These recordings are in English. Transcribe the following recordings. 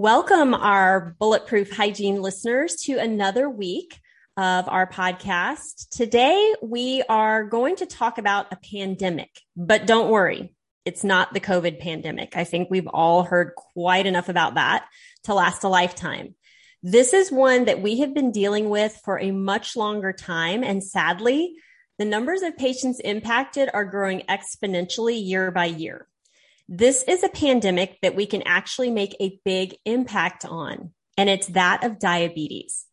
Welcome, our Bulletproof Hygiene listeners, to another week of our podcast. Today, we are going to talk about a pandemic, but don't worry, it's not the COVID pandemic. I think we've all heard quite enough about that to last a lifetime. This is one that we have been dealing with for a much longer time. And sadly, the numbers of patients impacted are growing exponentially year by year. This is a pandemic that we can actually make a big impact on, and it's that of diabetes.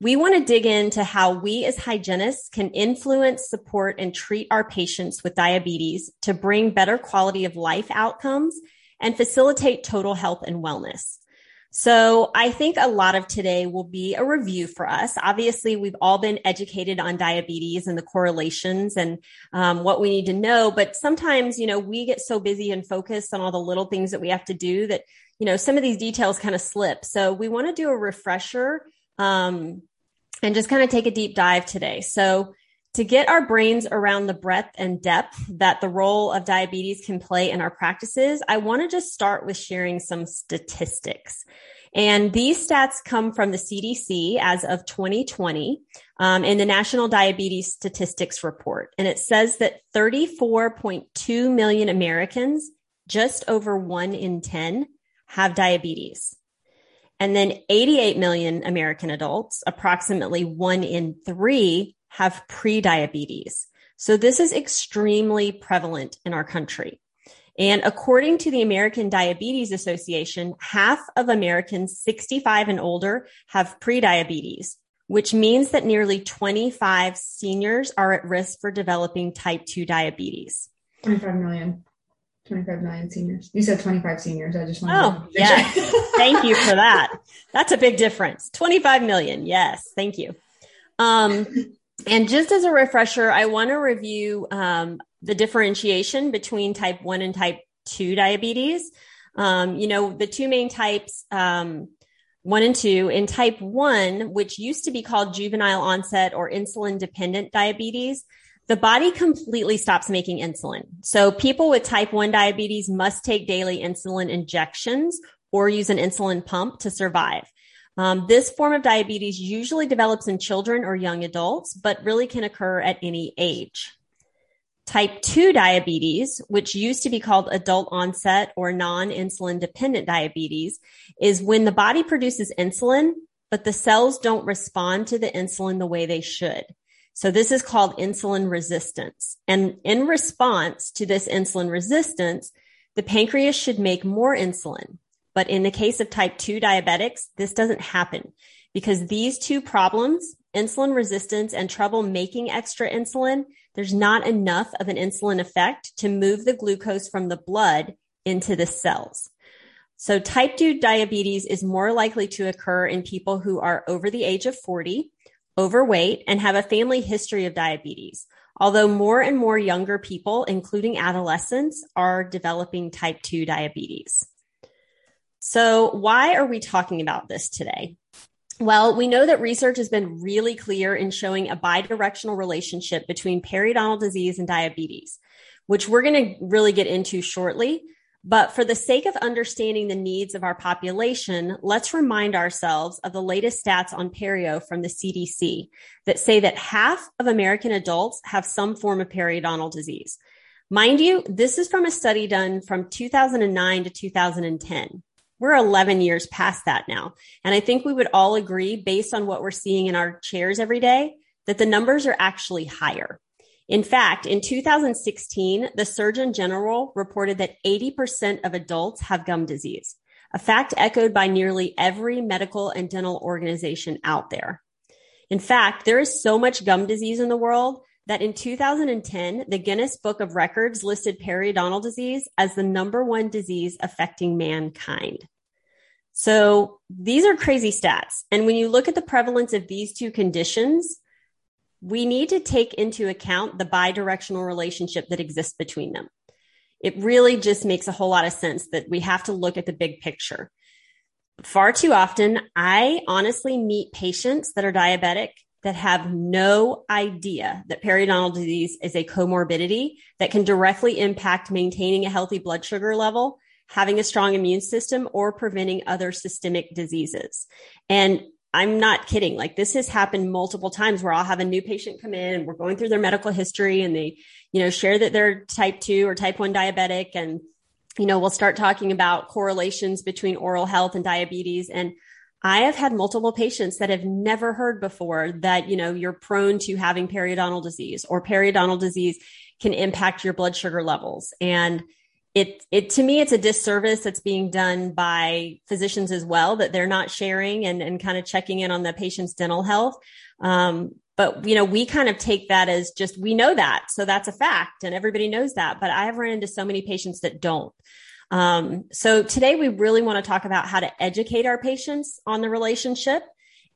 We want to dig into how we as hygienists can influence, support, and treat our patients with diabetes to bring better quality of life outcomes and facilitate total health and wellness. So I think a lot of today will be a review for us. Obviously, we've all been educated on diabetes and the correlations and um, what we need to know. But sometimes, you know, we get so busy and focused on all the little things that we have to do that, you know, some of these details kind of slip. So we want to do a refresher um, and just kind of take a deep dive today. So to get our brains around the breadth and depth that the role of diabetes can play in our practices, I want to just start with sharing some statistics. And these stats come from the CDC as of 2020 um, in the National Diabetes Statistics Report. And it says that 34.2 million Americans, just over one in 10, have diabetes. And then 88 million American adults, approximately one in three, have prediabetes. So this is extremely prevalent in our country. And according to the American Diabetes Association, half of Americans 65 and older have prediabetes, which means that nearly 25 seniors are at risk for developing type 2 diabetes. 25 million. 25 million seniors. You said 25 seniors. I just wanted oh, to yeah. thank you for that. That's a big difference. 25 million. Yes. Thank you. Um, and just as a refresher, I want to review um, the differentiation between type 1 and type 2 diabetes. Um, you know, the two main types, um, 1 and 2, in type 1, which used to be called juvenile onset or insulin dependent diabetes, the body completely stops making insulin. So people with type 1 diabetes must take daily insulin injections or use an insulin pump to survive. Um, this form of diabetes usually develops in children or young adults, but really can occur at any age. Type 2 diabetes, which used to be called adult onset or non-insulin dependent diabetes, is when the body produces insulin, but the cells don't respond to the insulin the way they should. So this is called insulin resistance. And in response to this insulin resistance, the pancreas should make more insulin. But in the case of type 2 diabetics, this doesn't happen because these two problems, insulin resistance and trouble making extra insulin, there's not enough of an insulin effect to move the glucose from the blood into the cells. So type 2 diabetes is more likely to occur in people who are over the age of 40, overweight, and have a family history of diabetes. Although more and more younger people, including adolescents, are developing type 2 diabetes. So why are we talking about this today? Well, we know that research has been really clear in showing a bidirectional relationship between periodontal disease and diabetes, which we're going to really get into shortly. But for the sake of understanding the needs of our population, let's remind ourselves of the latest stats on perio from the CDC that say that half of American adults have some form of periodontal disease. Mind you, this is from a study done from 2009 to 2010. We're 11 years past that now. And I think we would all agree, based on what we're seeing in our chairs every day, that the numbers are actually higher. In fact, in 2016, the Surgeon General reported that 80% of adults have gum disease. a fact echoed by nearly every medical and dental organization out there. In fact, there is so much gum disease in the world that in 2010, the Guinness Book of Records listed periodontal disease as the number one disease affecting mankind. So these are crazy stats. And when you look at the prevalence of these two conditions, we need to take into account the bidirectional relationship that exists between them. It really just makes a whole lot of sense that we have to look at the big picture. Far too often, I honestly meet patients that are diabetic that have no idea that periodontal disease is a comorbidity that can directly impact maintaining a healthy blood sugar level, having a strong immune system, or preventing other systemic diseases. And I'm not kidding. Like this has happened multiple times where I'll have a new patient come in and we're going through their medical history and they, you know, share that they're type two or type one diabetic. And, you know, we'll start talking about correlations between oral health and diabetes. And I have had multiple patients that have never heard before that, you know, you're prone to having periodontal disease or periodontal disease can impact your blood sugar levels. And it, it, to me, it's a disservice that's being done by physicians as well, that they're not sharing and, and kind of checking in on the patient's dental health. Um, but you know, we kind of take that as just, we know that. So that's a fact and everybody knows that. But I have run into so many patients that don't. Um, so today we really want to talk about how to educate our patients on the relationship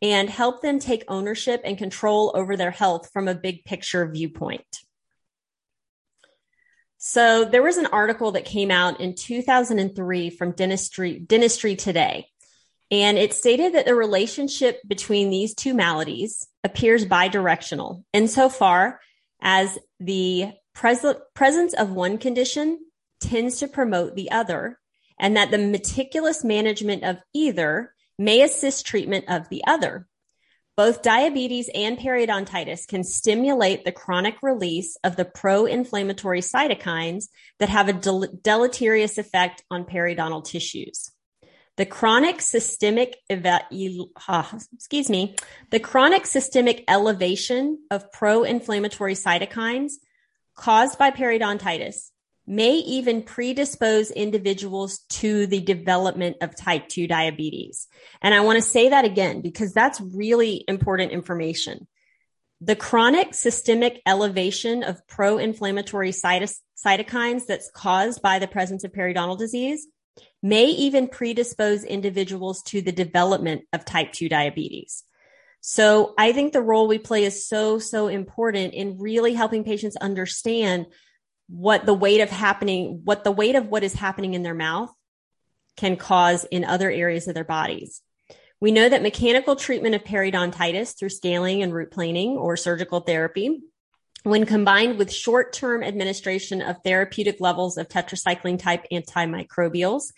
and help them take ownership and control over their health from a big picture viewpoint. So there was an article that came out in 2003 from Dentistry, Dentistry Today, and it stated that the relationship between these two maladies appears bidirectional insofar as the pres- presence of one condition tends to promote the other, and that the meticulous management of either may assist treatment of the other. Both diabetes and periodontitis can stimulate the chronic release of the pro inflammatory cytokines that have a del- deleterious effect on periodontal tissues. The chronic systemic uh, excuse me, the chronic systemic elevation of pro-inflammatory cytokines caused by periodontitis may even predispose individuals to the development of type 2 diabetes. And I want to say that again because that's really important information. The chronic systemic elevation of pro inflammatory cytokines that's caused by the presence of periodontal disease may even predispose individuals to the development of type 2 diabetes. So I think the role we play is so, so important in really helping patients understand what the weight of happening, what the weight of what is happening in their mouth can cause in other areas of their bodies. We know that mechanical treatment of periodontitis through scaling and root planing or surgical therapy, when combined with short term administration of therapeutic levels of tetracycline type antimicrobials,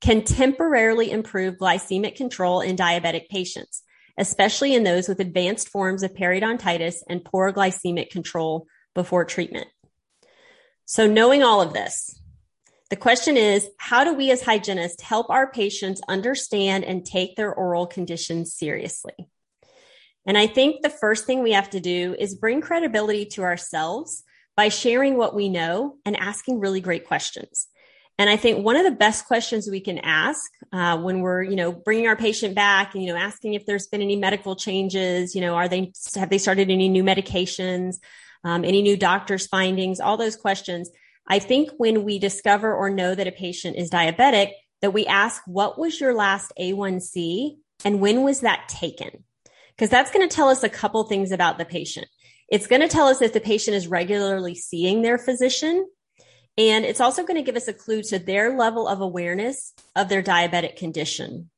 can temporarily improve glycemic control in diabetic patients, especially in those with advanced forms of periodontitis and poor glycemic control before treatment. So knowing all of this, the question is, how do we as hygienists help our patients understand and take their oral conditions seriously? And I think the first thing we have to do is bring credibility to ourselves by sharing what we know and asking really great questions. And I think one of the best questions we can ask uh, when we're, you know, bringing our patient back and you know asking if there's been any medical changes, you know, are they have they started any new medications? Um, any new doctor's findings, all those questions. I think when we discover or know that a patient is diabetic, that we ask, what was your last A1C and when was that taken? Because that's going to tell us a couple things about the patient. It's going to tell us if the patient is regularly seeing their physician. And it's also going to give us a clue to their level of awareness of their diabetic condition.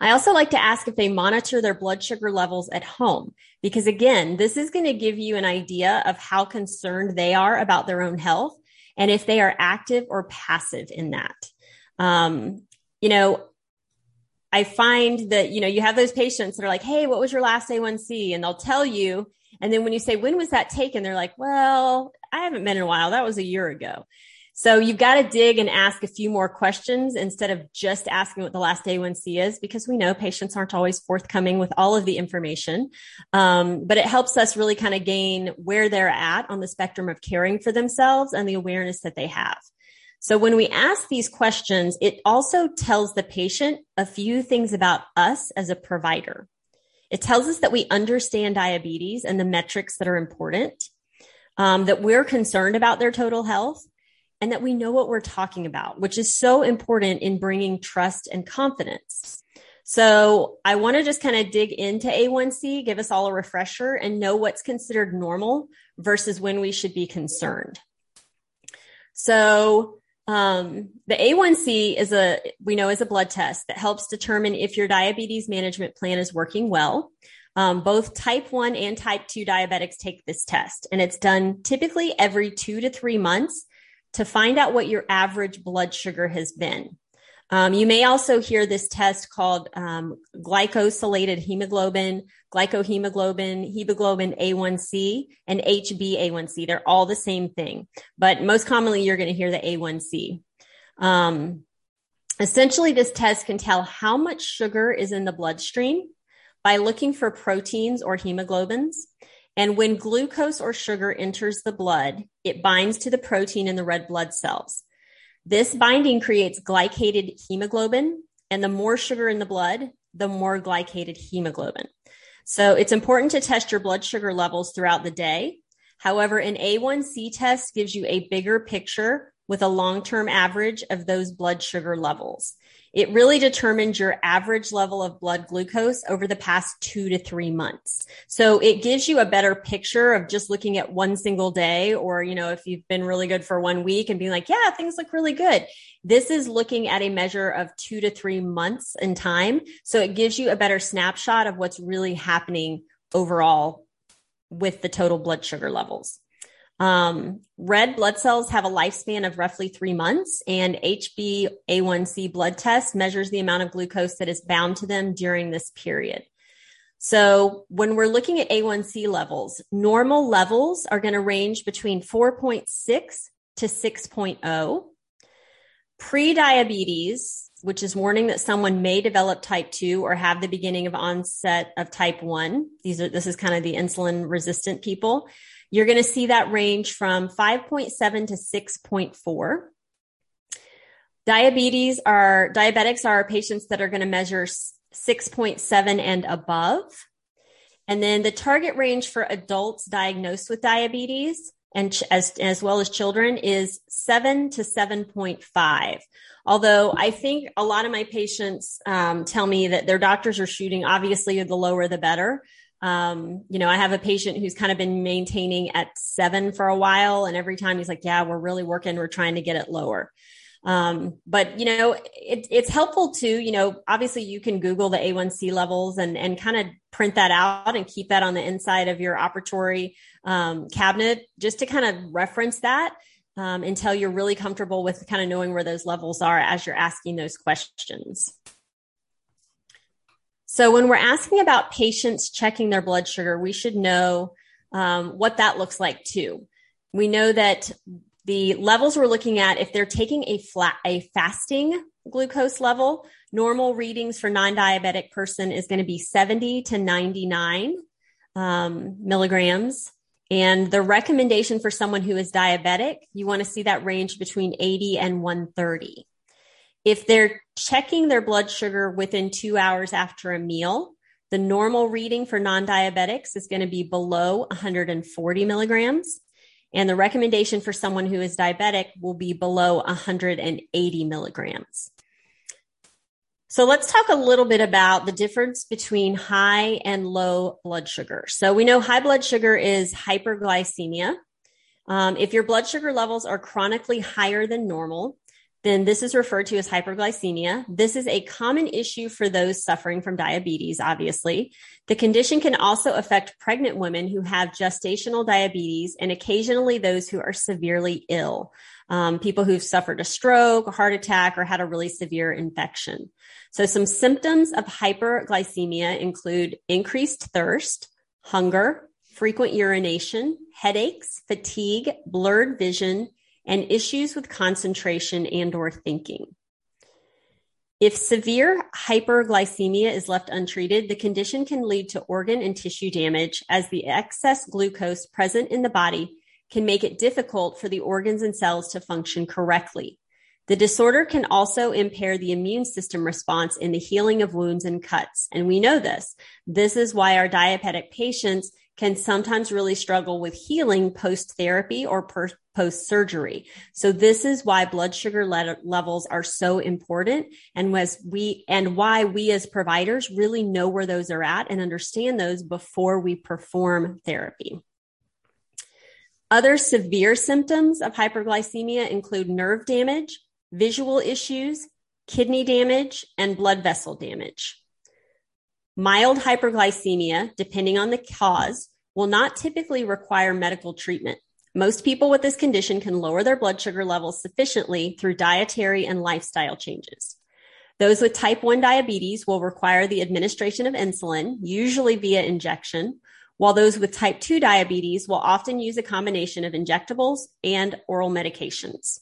I also like to ask if they monitor their blood sugar levels at home, because again, this is going to give you an idea of how concerned they are about their own health and if they are active or passive in that. Um, you know, I find that, you know, you have those patients that are like, Hey, what was your last A1C? And they'll tell you. And then when you say, when was that taken? They're like, well, I haven't been in a while. That was a year ago. So you've got to dig and ask a few more questions instead of just asking what the last A1C is, because we know patients aren't always forthcoming with all of the information. Um, but it helps us really kind of gain where they're at on the spectrum of caring for themselves and the awareness that they have. So when we ask these questions, it also tells the patient a few things about us as a provider. It tells us that we understand diabetes and the metrics that are important, um, that we're concerned about their total health, and that we know what we're talking about, which is so important in bringing trust and confidence. So I want to just kind of dig into A1C, give us all a refresher and know what's considered normal versus when we should be concerned. So um, the A1C is a, we know is a blood test that helps determine if your diabetes management plan is working well. Um, both type 1 and type 2 diabetics take this test, and it's done typically every two to three months to find out what your average blood sugar has been. Um, you may also hear this test called um, glycosylated hemoglobin, glycohemoglobin, hemoglobin A1C, and HbA1c. They're all the same thing, but most commonly you're going to hear the A1C. Um, essentially, this test can tell how much sugar is in the bloodstream by looking for proteins or hemoglobins. And when glucose or sugar enters the blood, it binds to the protein in the red blood cells. This binding creates glycated hemoglobin, and the more sugar in the blood, the more glycated hemoglobin. So it's important to test your blood sugar levels throughout the day. However, an A1C test gives you a bigger picture with a long term average of those blood sugar levels. It really determines your average level of blood glucose over the past two to three months. So it gives you a better picture of just looking at one single day, or, you know, if you've been really good for one week and being like, yeah, things look really good. This is looking at a measure of two to three months in time. So it gives you a better snapshot of what's really happening overall with the total blood sugar levels. Um, red blood cells have a lifespan of roughly three months, and HbA1c blood test measures the amount of glucose that is bound to them during this period. So when we're looking at A1C levels, normal levels are going to range between 4.6 to 6.0. Pre-diabetes, which is warning that someone may develop type 2 or have the beginning of onset of type 1. These are this is kind of the insulin resistant people. You're going to see that range from 5.7 to 6.4. Diabetes are diabetics are patients that are going to measure 6.7 and above. And then the target range for adults diagnosed with diabetes and as, as well as children is 7 to 7.5. Although I think a lot of my patients um, tell me that their doctors are shooting, obviously, the lower the better. Um, you know, I have a patient who's kind of been maintaining at seven for a while. And every time he's like, yeah, we're really working. We're trying to get it lower. Um, but you know, it, it's helpful to, you know, obviously you can Google the A1C levels and, and kind of print that out and keep that on the inside of your operatory, um, cabinet just to kind of reference that. Um, until you're really comfortable with kind of knowing where those levels are as you're asking those questions. So when we're asking about patients checking their blood sugar, we should know um, what that looks like too. We know that the levels we're looking at, if they're taking a flat, a fasting glucose level, normal readings for non-diabetic person is going to be 70 to 99 um, milligrams. And the recommendation for someone who is diabetic, you want to see that range between 80 and 130. If they're checking their blood sugar within two hours after a meal, the normal reading for non diabetics is going to be below 140 milligrams. And the recommendation for someone who is diabetic will be below 180 milligrams. So let's talk a little bit about the difference between high and low blood sugar. So we know high blood sugar is hyperglycemia. Um, if your blood sugar levels are chronically higher than normal, then this is referred to as hyperglycemia. This is a common issue for those suffering from diabetes, obviously. The condition can also affect pregnant women who have gestational diabetes and occasionally those who are severely ill. Um, people who've suffered a stroke, a heart attack, or had a really severe infection. So some symptoms of hyperglycemia include increased thirst, hunger, frequent urination, headaches, fatigue, blurred vision, and issues with concentration and or thinking. If severe hyperglycemia is left untreated, the condition can lead to organ and tissue damage as the excess glucose present in the body can make it difficult for the organs and cells to function correctly. The disorder can also impair the immune system response in the healing of wounds and cuts. And we know this. This is why our diabetic patients can sometimes really struggle with healing post therapy or per- post surgery. So this is why blood sugar le- levels are so important and was we and why we as providers really know where those are at and understand those before we perform therapy. Other severe symptoms of hyperglycemia include nerve damage, visual issues, kidney damage, and blood vessel damage. Mild hyperglycemia, depending on the cause, will not typically require medical treatment. Most people with this condition can lower their blood sugar levels sufficiently through dietary and lifestyle changes. Those with type 1 diabetes will require the administration of insulin, usually via injection, while those with type 2 diabetes will often use a combination of injectables and oral medications.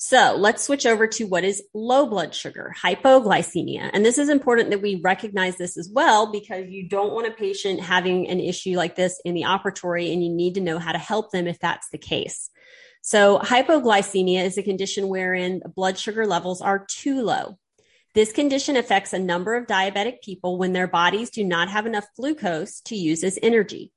So let's switch over to what is low blood sugar, hypoglycemia. And this is important that we recognize this as well because you don't want a patient having an issue like this in the operatory and you need to know how to help them if that's the case. So hypoglycemia is a condition wherein blood sugar levels are too low. This condition affects a number of diabetic people when their bodies do not have enough glucose to use as energy.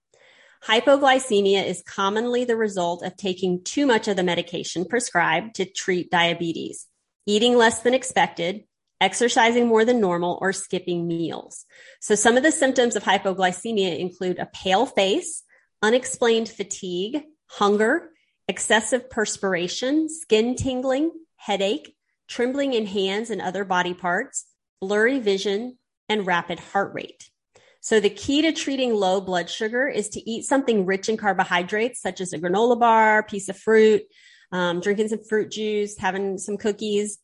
Hypoglycemia is commonly the result of taking too much of the medication prescribed to treat diabetes, eating less than expected, exercising more than normal, or skipping meals. So some of the symptoms of hypoglycemia include a pale face, unexplained fatigue, hunger, excessive perspiration, skin tingling, headache, trembling in hands and other body parts, blurry vision, and rapid heart rate. So the key to treating low blood sugar is to eat something rich in carbohydrates, such as a granola bar, piece of fruit, um, drinking some fruit juice, having some cookies.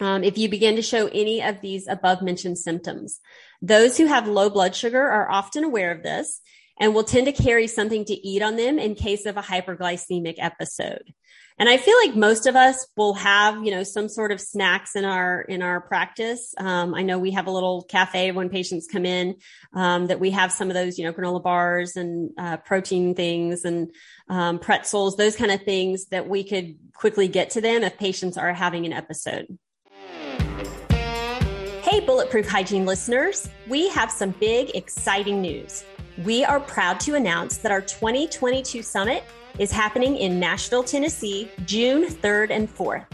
Um, if you begin to show any of these above mentioned symptoms, those who have low blood sugar are often aware of this and will tend to carry something to eat on them in case of a hyperglycemic episode. And I feel like most of us will have, you know, some sort of snacks in our in our practice. Um, I know we have a little cafe when patients come in um, that we have some of those, you know, granola bars and uh, protein things and um, pretzels, those kind of things that we could quickly get to them if patients are having an episode. Hey, Bulletproof Hygiene listeners, we have some big, exciting news. We are proud to announce that our 2022 summit is happening in Nashville, Tennessee, June 3rd and 4th.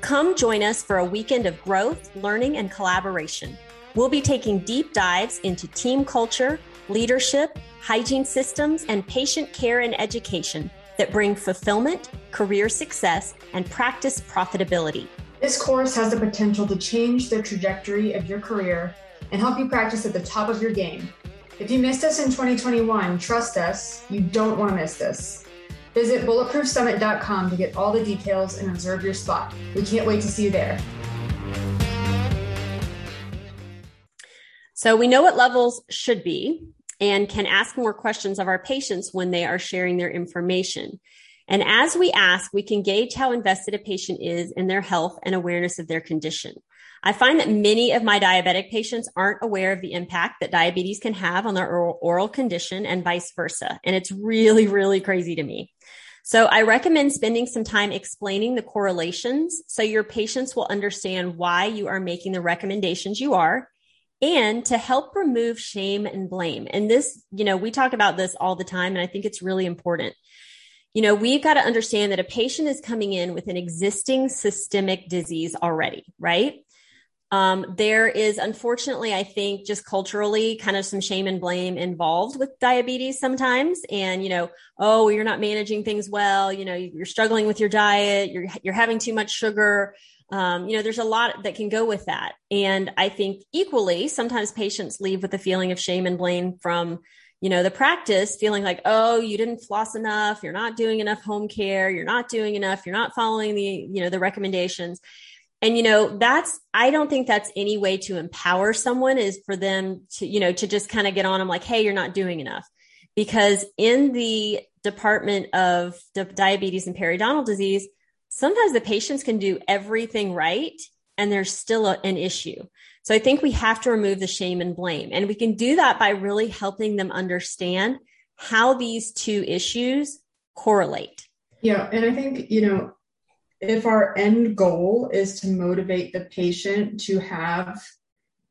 Come join us for a weekend of growth, learning, and collaboration. We'll be taking deep dives into team culture, leadership, hygiene systems, and patient care and education that bring fulfillment, career success, and practice profitability. This course has the potential to change the trajectory of your career and help you practice at the top of your game. If you missed us in 2021, trust us, you don't want to miss this. Visit bulletproofsummit.com to get all the details and reserve your spot. We can't wait to see you there. So we know what levels should be and can ask more questions of our patients when they are sharing their information. And as we ask, we can gauge how invested a patient is in their health and awareness of their condition. I find that many of my diabetic patients aren't aware of the impact that diabetes can have on their oral condition and vice versa. And it's really, really crazy to me. So I recommend spending some time explaining the correlations so your patients will understand why you are making the recommendations you are and to help remove shame and blame. And this, you know, we talk about this all the time and I think it's really important. You know, we've got to understand that a patient is coming in with an existing systemic disease already, right? Um, there is unfortunately, I think, just culturally kind of some shame and blame involved with diabetes sometimes. And, you know, oh, you're not managing things well. You know, you're struggling with your diet. You're, you're having too much sugar. Um, you know, there's a lot that can go with that. And I think equally, sometimes patients leave with a feeling of shame and blame from, you know, the practice feeling like, oh, you didn't floss enough. You're not doing enough home care. You're not doing enough. You're not following the, you know, the recommendations. And, you know, that's, I don't think that's any way to empower someone is for them to, you know, to just kind of get on them like, Hey, you're not doing enough. Because in the Department of Diabetes and Periodontal Disease, sometimes the patients can do everything right and there's still a, an issue. So I think we have to remove the shame and blame. And we can do that by really helping them understand how these two issues correlate. Yeah. And I think, you know, if our end goal is to motivate the patient to have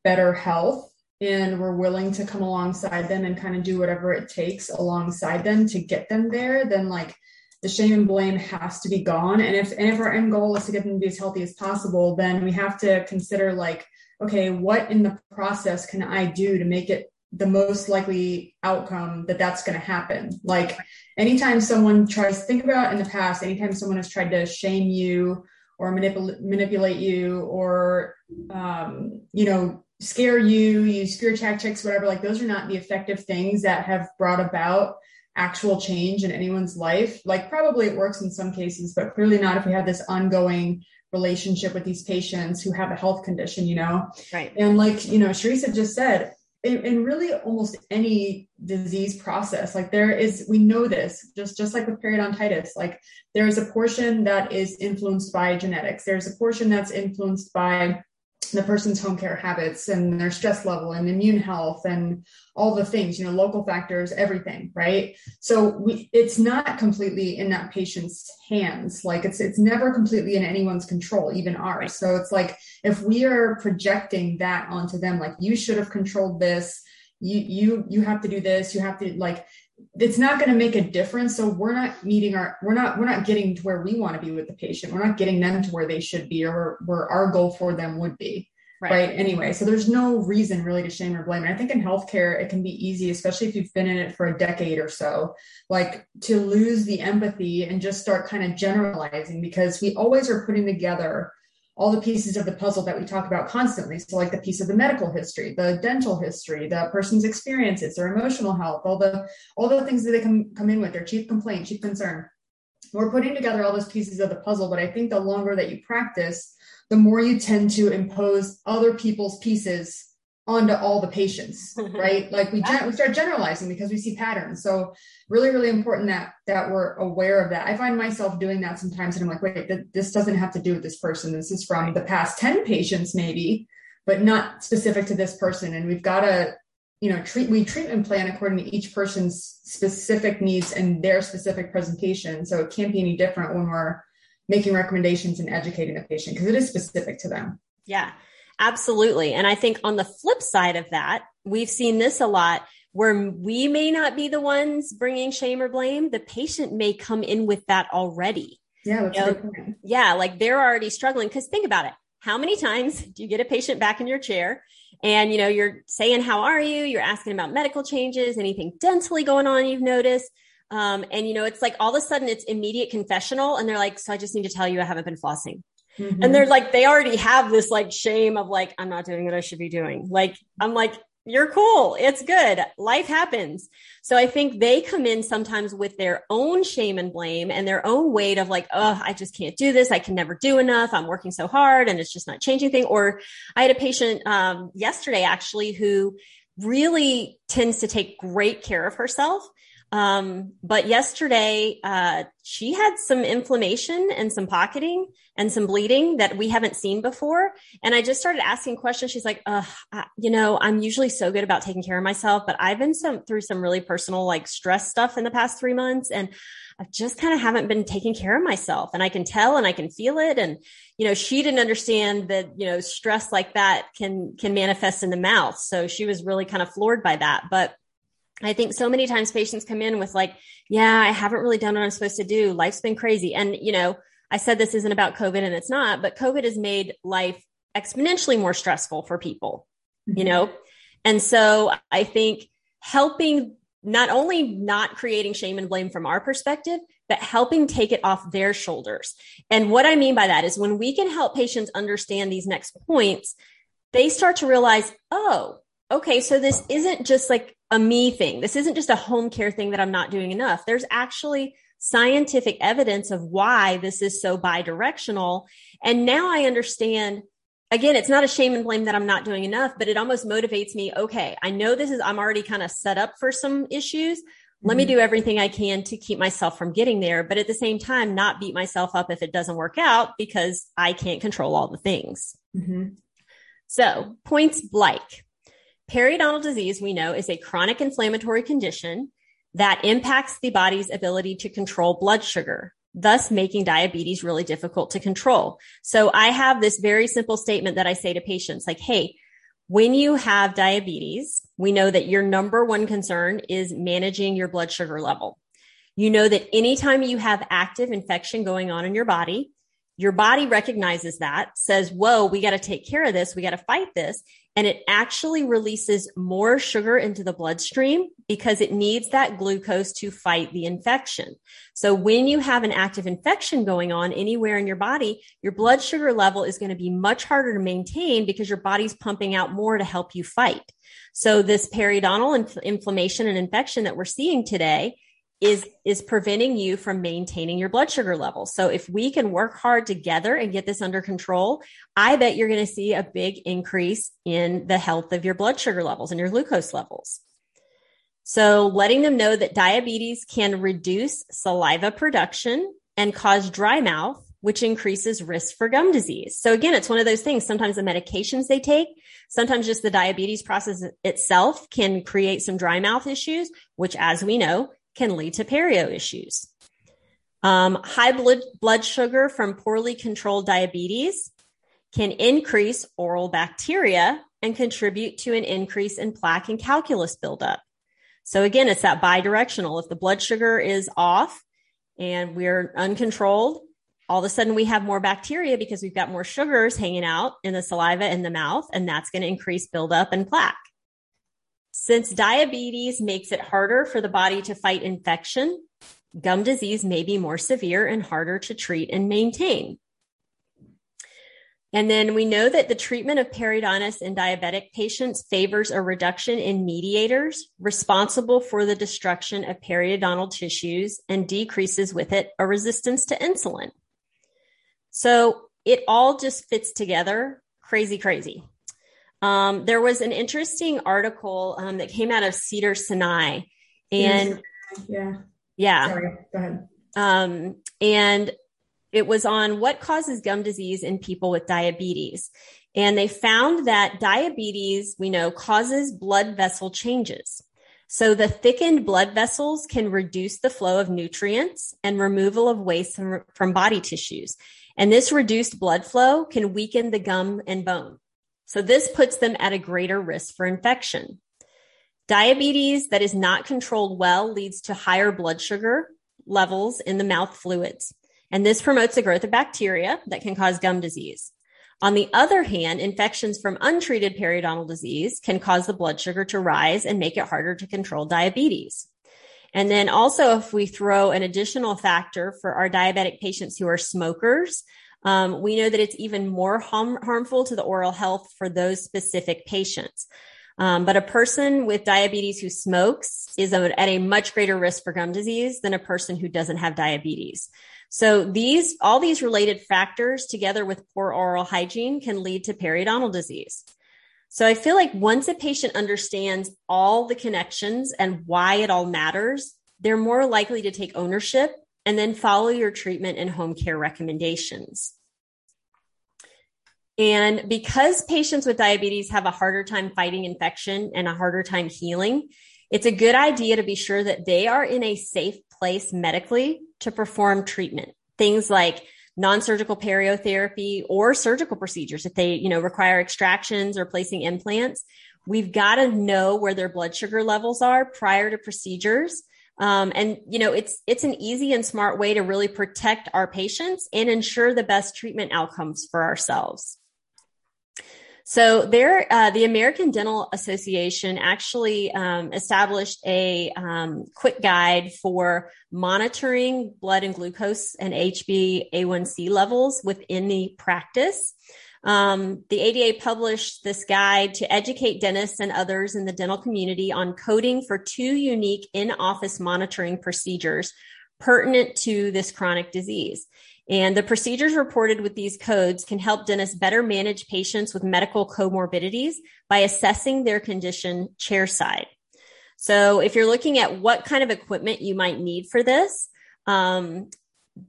better health and we're willing to come alongside them and kind of do whatever it takes alongside them to get them there, then like the shame and blame has to be gone. And if and if our end goal is to get them to be as healthy as possible, then we have to consider like, okay, what in the process can I do to make it the most likely outcome that that's going to happen. Like anytime someone tries, to think about in the past, anytime someone has tried to shame you or manipul- manipulate you or, um, you know, scare you, use fear tactics, whatever, like those are not the effective things that have brought about actual change in anyone's life. Like probably it works in some cases, but clearly not if we have this ongoing relationship with these patients who have a health condition, you know? Right. And like, you know, Sharissa just said, in, in, really almost any disease process like there is we know this just just like with periodontitis like there is a portion that is influenced by genetics. There's a portion that's influenced by the person's home care habits and their stress level and immune health and all the things you know local factors everything right? So we it's not completely in that patient's hands. Like it's it's never completely in anyone's control even ours. So it's like if we are projecting that onto them like you should have controlled this. You you you have to do this. You have to like it's not going to make a difference so we're not meeting our we're not we're not getting to where we want to be with the patient we're not getting them to where they should be or where our goal for them would be right. right. anyway so there's no reason really to shame or blame and i think in healthcare it can be easy especially if you've been in it for a decade or so like to lose the empathy and just start kind of generalizing because we always are putting together all the pieces of the puzzle that we talk about constantly. So, like the piece of the medical history, the dental history, the person's experiences, their emotional health, all the all the things that they can come in with, their chief complaint, chief concern. We're putting together all those pieces of the puzzle, but I think the longer that you practice, the more you tend to impose other people's pieces onto all the patients, right? Like we, gen- we start generalizing because we see patterns. So really, really important that that we're aware of that. I find myself doing that sometimes, and I'm like, wait, th- this doesn't have to do with this person. This is from the past ten patients, maybe, but not specific to this person. And we've got to, you know, treat we treatment plan according to each person's specific needs and their specific presentation. So it can't be any different when we're making recommendations and educating the patient because it is specific to them. Yeah. Absolutely. And I think on the flip side of that, we've seen this a lot where we may not be the ones bringing shame or blame. The patient may come in with that already. Yeah. You know, yeah. Like they're already struggling. Cause think about it. How many times do you get a patient back in your chair and, you know, you're saying, how are you? You're asking about medical changes, anything dentally going on you've noticed. Um, and you know, it's like all of a sudden it's immediate confessional and they're like, so I just need to tell you I haven't been flossing. Mm-hmm. And they're like, they already have this like shame of like, I'm not doing what I should be doing. Like, I'm like, you're cool. It's good. Life happens. So I think they come in sometimes with their own shame and blame and their own weight of like, oh, I just can't do this. I can never do enough. I'm working so hard and it's just not changing thing. Or I had a patient um, yesterday actually who really tends to take great care of herself. Um, but yesterday, uh, she had some inflammation and some pocketing and some bleeding that we haven't seen before. And I just started asking questions. She's like, uh, you know, I'm usually so good about taking care of myself, but I've been some through some really personal like stress stuff in the past three months. And I just kind of haven't been taking care of myself and I can tell and I can feel it. And, you know, she didn't understand that, you know, stress like that can, can manifest in the mouth. So she was really kind of floored by that. But I think so many times patients come in with like, yeah, I haven't really done what I'm supposed to do. Life's been crazy. And, you know, I said this isn't about COVID and it's not, but COVID has made life exponentially more stressful for people, mm-hmm. you know? And so I think helping not only not creating shame and blame from our perspective, but helping take it off their shoulders. And what I mean by that is when we can help patients understand these next points, they start to realize, oh, okay, so this isn't just like a me thing. This isn't just a home care thing that I'm not doing enough. There's actually scientific evidence of why this is so bidirectional. And now I understand again, it's not a shame and blame that I'm not doing enough, but it almost motivates me. Okay. I know this is, I'm already kind of set up for some issues. Let mm-hmm. me do everything I can to keep myself from getting there. But at the same time, not beat myself up if it doesn't work out because I can't control all the things. Mm-hmm. So points like Periodontal disease, we know, is a chronic inflammatory condition that impacts the body's ability to control blood sugar. thus making diabetes really difficult to control. So I have this very simple statement that I say to patients like, Hey, when you have diabetes, we know that your number one concern is managing your blood sugar level. You know that anytime you have active infection going on in your body, your body recognizes that, says, whoa, we got to take care of this. We got to fight this. And it actually releases more sugar into the bloodstream because it needs that glucose to fight the infection. So when you have an active infection going on anywhere in your body, your blood sugar level is going to be much harder to maintain because your body's pumping out more to help you fight. So this periodontal inf- inflammation and infection that we're seeing today is is preventing you from maintaining your blood sugar level. So if we can work hard together and get this under control, I bet you're going to see a big increase in the health of your blood sugar levels and your glucose levels. So letting them know that diabetes can reduce saliva production and cause dry mouth, which increases risk for gum disease. So again, it's one of those things. Sometimes the medications they take, sometimes just the diabetes process itself can create some dry mouth issues, which as we know, can lead to perio issues. Um, high blood, blood sugar from poorly controlled diabetes can increase oral bacteria and contribute to an increase in plaque and calculus buildup. So again, it's that bidirectional. If the blood sugar is off and we're uncontrolled, all of a sudden we have more bacteria because we've got more sugars hanging out in the saliva in the mouth, and that's going to increase buildup and plaque. Since diabetes makes it harder for the body to fight infection, gum disease may be more severe and harder to treat and maintain. And then we know that the treatment of periodontitis in diabetic patients favors a reduction in mediators responsible for the destruction of periodontal tissues and decreases with it a resistance to insulin. So it all just fits together crazy, crazy. Um, there was an interesting article um, that came out of Cedar Sinai, and yeah, yeah, sorry, go ahead. Um, and it was on what causes gum disease in people with diabetes. And they found that diabetes, we know, causes blood vessel changes. So the thickened blood vessels can reduce the flow of nutrients and removal of waste from, from body tissues. And this reduced blood flow can weaken the gum and bone. So this puts them at a greater risk for infection. Diabetes that is not controlled well leads to higher blood sugar levels in the mouth fluids. And this promotes the growth of bacteria that can cause gum disease. On the other hand, infections from untreated periodontal disease can cause the blood sugar to rise and make it harder to control diabetes. And then also, if we throw an additional factor for our diabetic patients who are smokers, um, we know that it's even more harm- harmful to the oral health for those specific patients. Um, but a person with diabetes who smokes is at a much greater risk for gum disease than a person who doesn't have diabetes. So these, all these related factors together with poor oral hygiene can lead to periodontal disease. So I feel like once a patient understands all the connections and why it all matters, they're more likely to take ownership and then follow your treatment and home care recommendations. And because patients with diabetes have a harder time fighting infection and a harder time healing, it's a good idea to be sure that they are in a safe place medically to perform treatment. Things like non-surgical periotherapy or surgical procedures if they, you know, require extractions or placing implants. We've got to know where their blood sugar levels are prior to procedures um, and you know, it's it's an easy and smart way to really protect our patients and ensure the best treatment outcomes for ourselves. So there, uh, the American Dental Association actually um, established a um, quick guide for monitoring blood and glucose and HbA1c levels within the practice. Um, the ADA published this guide to educate dentists and others in the dental community on coding for two unique in office monitoring procedures pertinent to this chronic disease. And the procedures reported with these codes can help dentists better manage patients with medical comorbidities by assessing their condition chairside. So if you're looking at what kind of equipment you might need for this, um,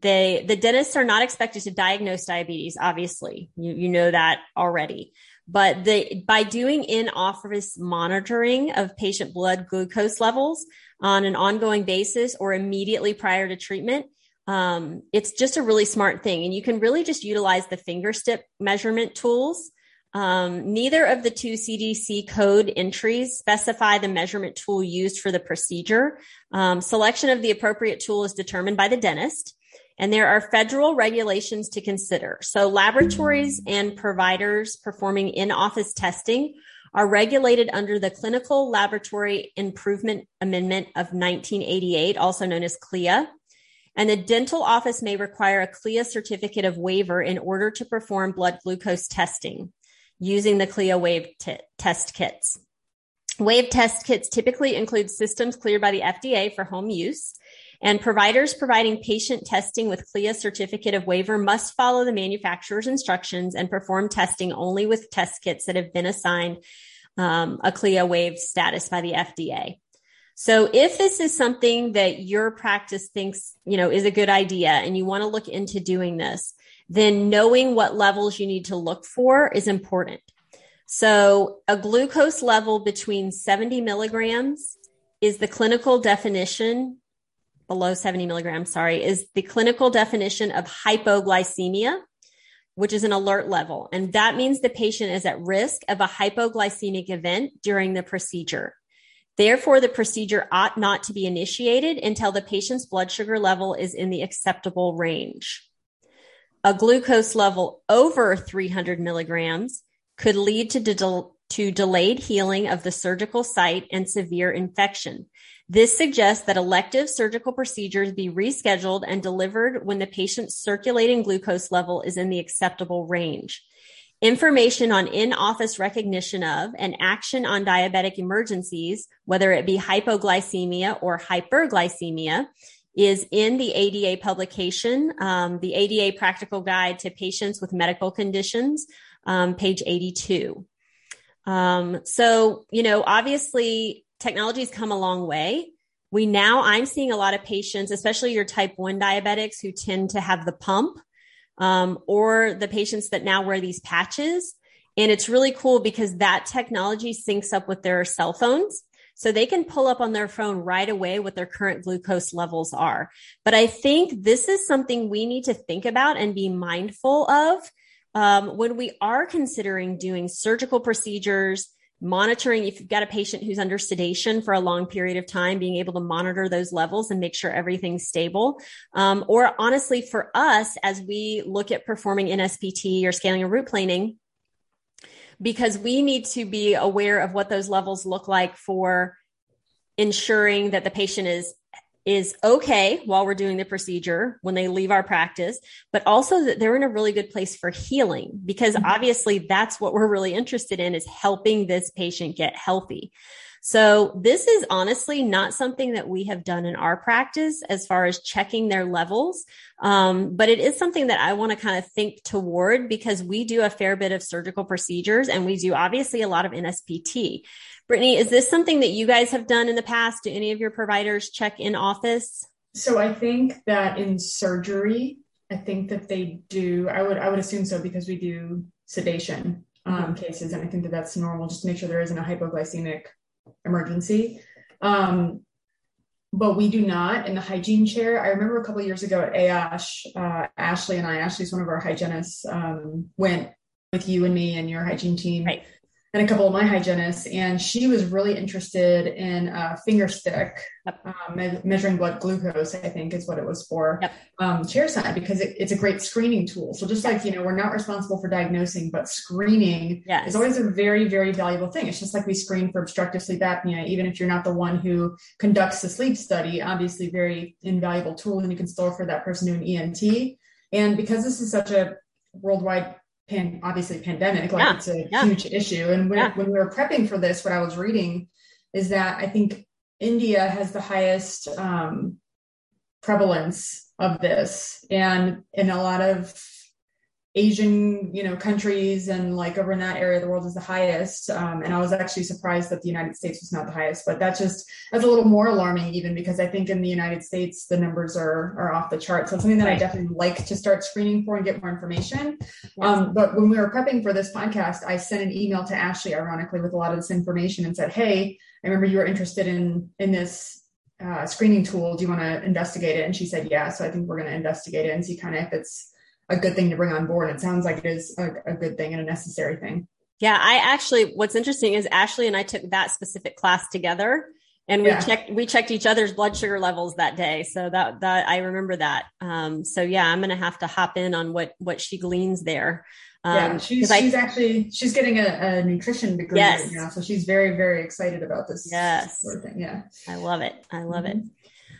they the dentists are not expected to diagnose diabetes obviously you, you know that already but the by doing in office monitoring of patient blood glucose levels on an ongoing basis or immediately prior to treatment um, it's just a really smart thing. And you can really just utilize the finger stick measurement tools. Um, neither of the two CDT code entries specify the measurement tool used for the procedure. Um, selection of the appropriate tool is determined by the dentist. And there are federal regulations to consider. So laboratories and providers performing in office testing are regulated under the Clinical Laboratory Improvement Amendment of 1988, also known as CLIA. And the dental office may require a CLIA certificate of waiver in order to perform blood glucose testing using the CLIA waived t- test kits. Waived test kits typically include systems cleared by the FDA for home use. And providers providing patient testing with CLIA certificate of waiver must follow the manufacturer's instructions and perform testing only with test kits that have been assigned um, a CLIA waived status by the FDA. So if this is something that your practice thinks, you know, is a good idea and you want to look into doing this, then knowing what levels you need to look for is important. So a glucose level between 70 milligrams is the clinical definition below 70 milligrams, sorry, is the clinical definition of hypoglycemia, which is an alert level. And that means the patient is at risk of a hypoglycemic event during the procedure. Therefore, the procedure ought not to be initiated until the patient's blood sugar level is in the acceptable range. A glucose level over 300 milligrams could lead to, de- to delayed healing of the surgical site and severe infection. This suggests that elective surgical procedures be rescheduled and delivered when the patient's circulating glucose level is in the acceptable range. Information on in-office recognition of and action on diabetic emergencies, whether it be hypoglycemia or hyperglycemia, is in the ADA publication, um, the ADA Practical Guide to Patients with Medical Conditions, um, page 82. Um, so, you know, obviously technology's come a long way. We now, I'm seeing a lot of patients, especially your type 1 diabetics who tend to have the pump, um, or the patients that now wear these patches. And it's really cool because that technology syncs up with their cell phones. So they can pull up on their phone right away what their current glucose levels are. But I think this is something we need to think about and be mindful of um, when we are considering doing surgical procedures monitoring if you've got a patient who's under sedation for a long period of time being able to monitor those levels and make sure everything's stable. Um, or honestly for us as we look at performing nspt or scaling or root planing because we need to be aware of what those levels look like for ensuring that the patient is is okay while we're doing the procedure when they leave our practice, but also that they're in a really good place for healing because mm-hmm. obviously that's what we're really interested in is helping this patient get healthy. So this is honestly not something that we have done in our practice as far as checking their levels. Um, but it is something that I want to kind of think toward because we do a fair bit of surgical procedures and we do obviously a lot of NSPT. Brittany, is this something that you guys have done in the past? Do any of your providers check in office? So I think that in surgery, I think that they do. I would I would assume so because we do sedation um, mm-hmm. cases, and I think that that's normal just to make sure there isn't a hypoglycemic emergency. Um, but we do not in the hygiene chair. I remember a couple years ago at ASH, uh, Ashley and I, Ashley's one of our hygienists, um, went with you and me and your hygiene team right and a couple of my hygienists, and she was really interested in a finger stick, yep. um, me- measuring blood glucose. I think is what it was for yep. um, chairside because it, it's a great screening tool. So just like you know, we're not responsible for diagnosing, but screening yes. is always a very very valuable thing. It's just like we screen for obstructive sleep apnea, even if you're not the one who conducts the sleep study. Obviously, very invaluable tool, and you can still refer that person to an ENT. And because this is such a worldwide pan, obviously pandemic, like yeah. it's a yeah. huge issue. And when, yeah. when we were prepping for this, what I was reading is that I think India has the highest um, prevalence of this, and in a lot of Asian, you know, countries and like over in that area of the world is the highest. Um, and I was actually surprised that the United States was not the highest, but that's just that's a little more alarming even because I think in the United States the numbers are are off the chart. So it's something that I definitely like to start screening for and get more information. Um, but when we were prepping for this podcast, I sent an email to Ashley, ironically, with a lot of this information and said, "Hey, I remember you were interested in in this uh, screening tool. Do you want to investigate it? And she said, yeah. So I think we're going to investigate it and see kind of if it's a good thing to bring on board. It sounds like it is a, a good thing and a necessary thing. Yeah, I actually, what's interesting is Ashley and I took that specific class together and we yeah. checked we checked each other's blood sugar levels that day so that that i remember that um, so yeah i'm gonna have to hop in on what what she gleans there um, yeah she's, she's actually she's getting a, a nutrition degree yes. right now so she's very very excited about this yes sort of thing yeah i love it i love mm-hmm. it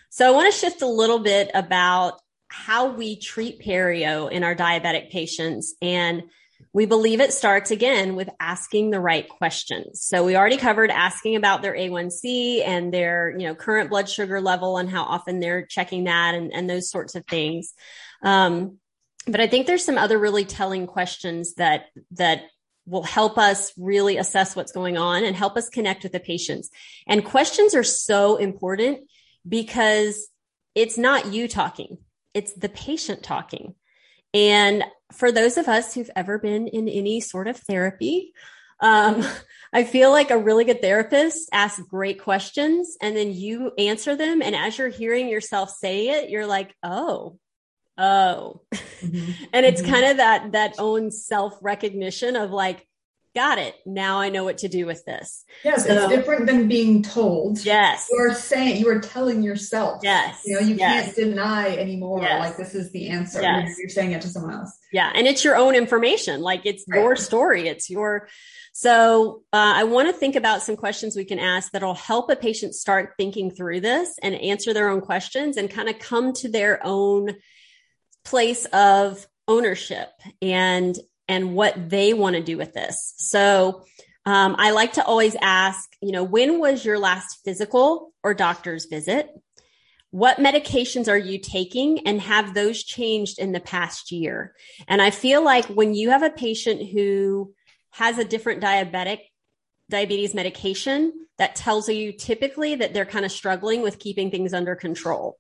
so i want to shift a little bit about how we treat perio in our diabetic patients and we believe it starts again with asking the right questions. So we already covered asking about their A1C and their, you know, current blood sugar level and how often they're checking that and, and those sorts of things. Um, but I think there's some other really telling questions that, that will help us really assess what's going on and help us connect with the patients. And questions are so important because it's not you talking. It's the patient talking. And for those of us who've ever been in any sort of therapy, um, I feel like a really good therapist asks great questions and then you answer them. And as you're hearing yourself say it, you're like, oh, oh. Mm-hmm. and it's mm-hmm. kind of that, that own self recognition of like, got it. Now I know what to do with this. Yes, so, it's different than being told. Yes. You are saying, you are telling yourself. Yes. You know, you yes. can't deny anymore. Yes. Like this is the answer. Yes. You're, saying it to someone else. Yeah. And it's your own information. Like it's right. your story. It's your, so uh, I want to think about some questions we can ask that'll help a patient start thinking through this and answer their own questions and kind of come to their own place of ownership and and what they want to do with this. So um, I like to always ask, you know, when was your last physical or doctor's visit? What medications are you taking and have those changed in the past year? And I feel like when you have a patient who has a different diabetic diabetes medication, that tells you typically that they're kind of struggling with keeping things under control.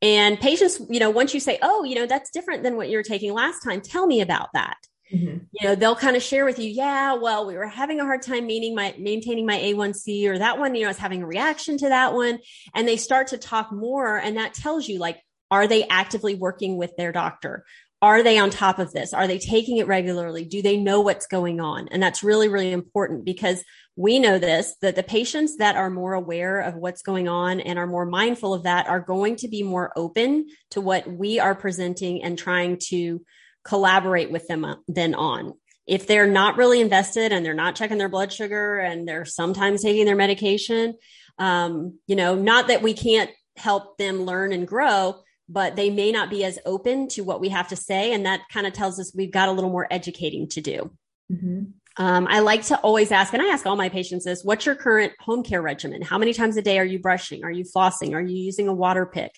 And patients, you know, once you say, oh, you know, that's different than what you were taking last time, tell me about that. Mm-hmm. You know, they'll kind of share with you, yeah, well, we were having a hard time maintaining my maintaining my A1C or that one, you know, I was having a reaction to that one. And they start to talk more. And that tells you like, are they actively working with their doctor? Are they on top of this? Are they taking it regularly? Do they know what's going on? And that's really, really important because we know this that the patients that are more aware of what's going on and are more mindful of that are going to be more open to what we are presenting and trying to collaborate with them uh, then on. If they're not really invested and they're not checking their blood sugar and they're sometimes taking their medication, um, you know, not that we can't help them learn and grow, but they may not be as open to what we have to say. And that kind of tells us we've got a little more educating to do. Mm-hmm. Um, I like to always ask, and I ask all my patients this what's your current home care regimen? How many times a day are you brushing? Are you flossing? Are you using a water pick?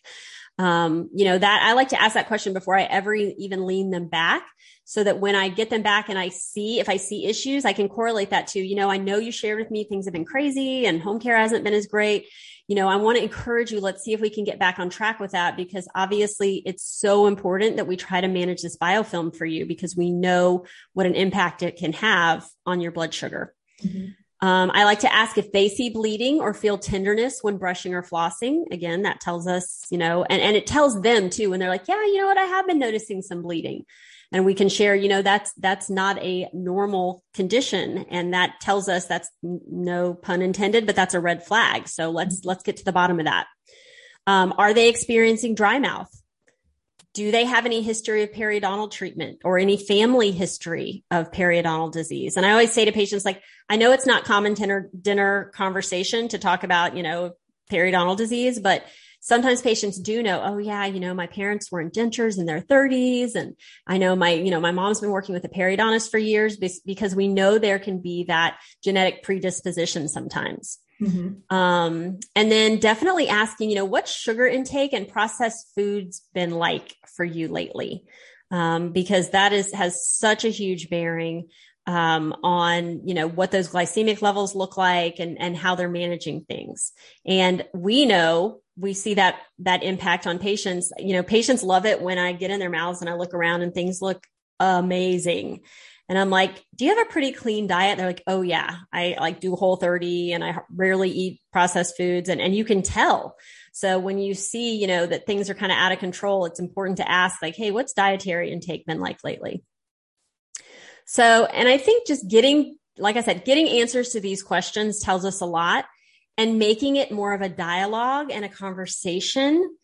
Um, you know, that I like to ask that question before I ever even lean them back so that when I get them back and I see, if I see issues, I can correlate that to, you know, I know you shared with me things have been crazy and home care hasn't been as great. You know, I want to encourage you. Let's see if we can get back on track with that because obviously it's so important that we try to manage this biofilm for you because we know what an impact it can have on your blood sugar. Mm-hmm. Um, I like to ask if they see bleeding or feel tenderness when brushing or flossing. Again, that tells us, you know, and, and it tells them too when they're like, yeah, you know what, I have been noticing some bleeding. And we can share, you know, that's that's not a normal condition. And that tells us that's no pun intended, but that's a red flag. So let's let's get to the bottom of that. Um, are they experiencing dry mouth? Do they have any history of periodontal treatment or any family history of periodontal disease? And I always say to patients, like, I know it's not common dinner, dinner conversation to talk about, you know, periodontal disease, but sometimes patients do know, oh yeah, you know, my parents were in dentures in their 30s. And I know my, you know, my mom's been working with a periodontist for years because we know there can be that genetic predisposition sometimes. Mm-hmm. Um, and then definitely asking, you know, what sugar intake and processed foods been like for you lately? Um, because that is, has such a huge bearing, um, on, you know, what those glycemic levels look like and, and how they're managing things. And we know we see that, that impact on patients. You know, patients love it when I get in their mouths and I look around and things look amazing. And I'm like, do you have a pretty clean diet? They're like, oh yeah, I like do whole 30 and I rarely eat processed foods. And, and you can tell. So when you see, you know, that things are kind of out of control, it's important to ask like, Hey, what's dietary intake been like lately? So, and I think just getting, like I said, getting answers to these questions tells us a lot and making it more of a dialogue and a conversation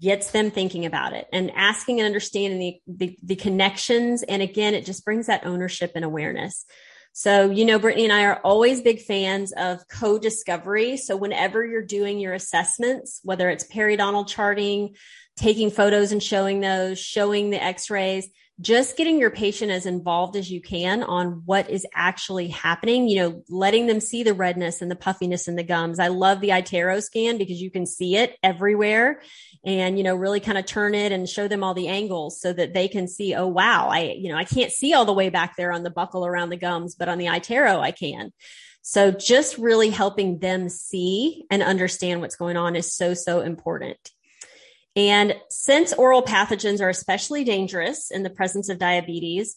gets them thinking about it and asking and understanding the, the, the, connections. And again, it just brings that ownership and awareness. So, you know, Brittany and I are always big fans of co discovery. So, whenever you're doing your assessments, whether it's periodontal charting, taking photos and showing those, showing the x rays, just getting your patient as involved as you can on what is actually happening, you know, letting them see the redness and the puffiness in the gums. I love the iTero scan because you can see it everywhere and, you know, really kind of turn it and show them all the angles so that they can see, oh, wow, I, you know, I can't see all the way back there on the buccal around the gums, but on the iTero I can. So just really helping them see and understand what's going on is so, so important. And since oral pathogens are especially dangerous in the presence of diabetes,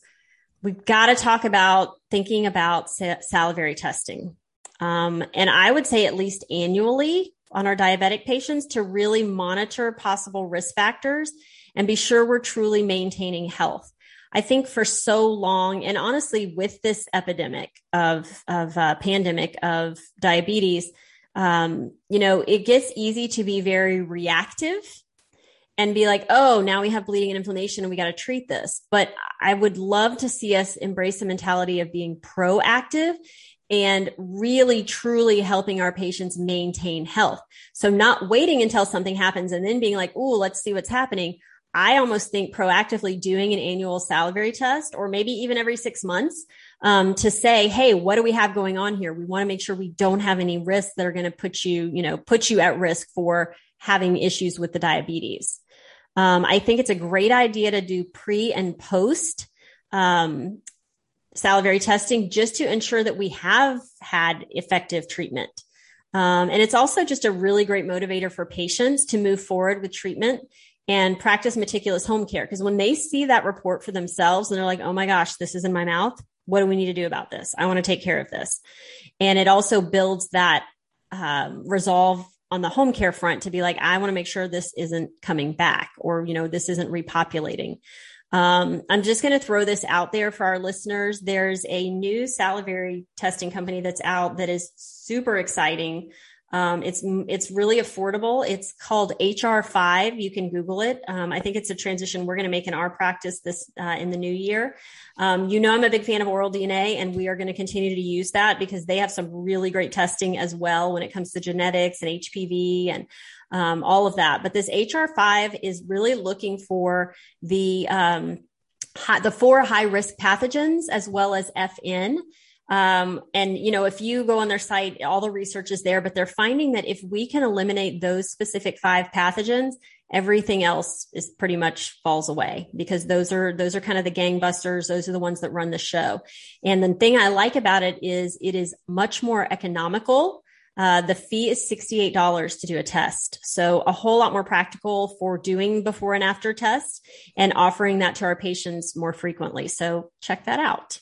we've got to talk about thinking about salivary testing. Um, and I would say at least annually on our diabetic patients to really monitor possible risk factors and be sure we're truly maintaining health. I think for so long, and honestly, with this epidemic of of uh, pandemic of diabetes, um, you know, it gets easy to be very reactive and be like, oh, now we have bleeding and inflammation and we got to treat this. But I would love to see us embrace the mentality of being proactive and really truly helping our patients maintain health. So not waiting until something happens and then being like, oh, let's see what's happening. I almost think proactively doing an annual salivary test or maybe even every six months um, to say, Hey, what do we have going on here? We want to make sure we don't have any risks that are going to put you, you know, put you at risk for having issues with the diabetes. Um, I think it's a great idea to do pre and post um, salivary testing just to ensure that we have had effective treatment. Um, and it's also just a really great motivator for patients to move forward with treatment and practice meticulous home care. Because when they see that report for themselves and they're like, oh my gosh, this is in my mouth. What do we need to do about this? I want to take care of this. And it also builds that um, resolve on the home care front to be like, I want to make sure this isn't coming back or, you know, this isn't repopulating. Um, I'm just going to throw this out there for our listeners. There's a new salivary testing company that's out that is super exciting. Um, it's it's really affordable. It's called HR5. You can Google it. Um, I think it's a transition we're going to make in our practice this uh, in the new year. Um, you know, I'm a big fan of Oral DNA, and we are going to continue to use that because they have some really great testing as well when it comes to genetics and HPV and um, all of that. But this HR5 is really looking for the um, high, the four high risk pathogens as well as FN. Um, and you know, if you go on their site, all the research is there, but they're finding that if we can eliminate those specific five pathogens, everything else is pretty much falls away because those are those are kind of the gangbusters those are the ones that run the show and the thing i like about it is it is much more economical uh, the fee is $68 to do a test. So a whole lot more practical for doing before and after tests and offering that to our patients more frequently. So check that out.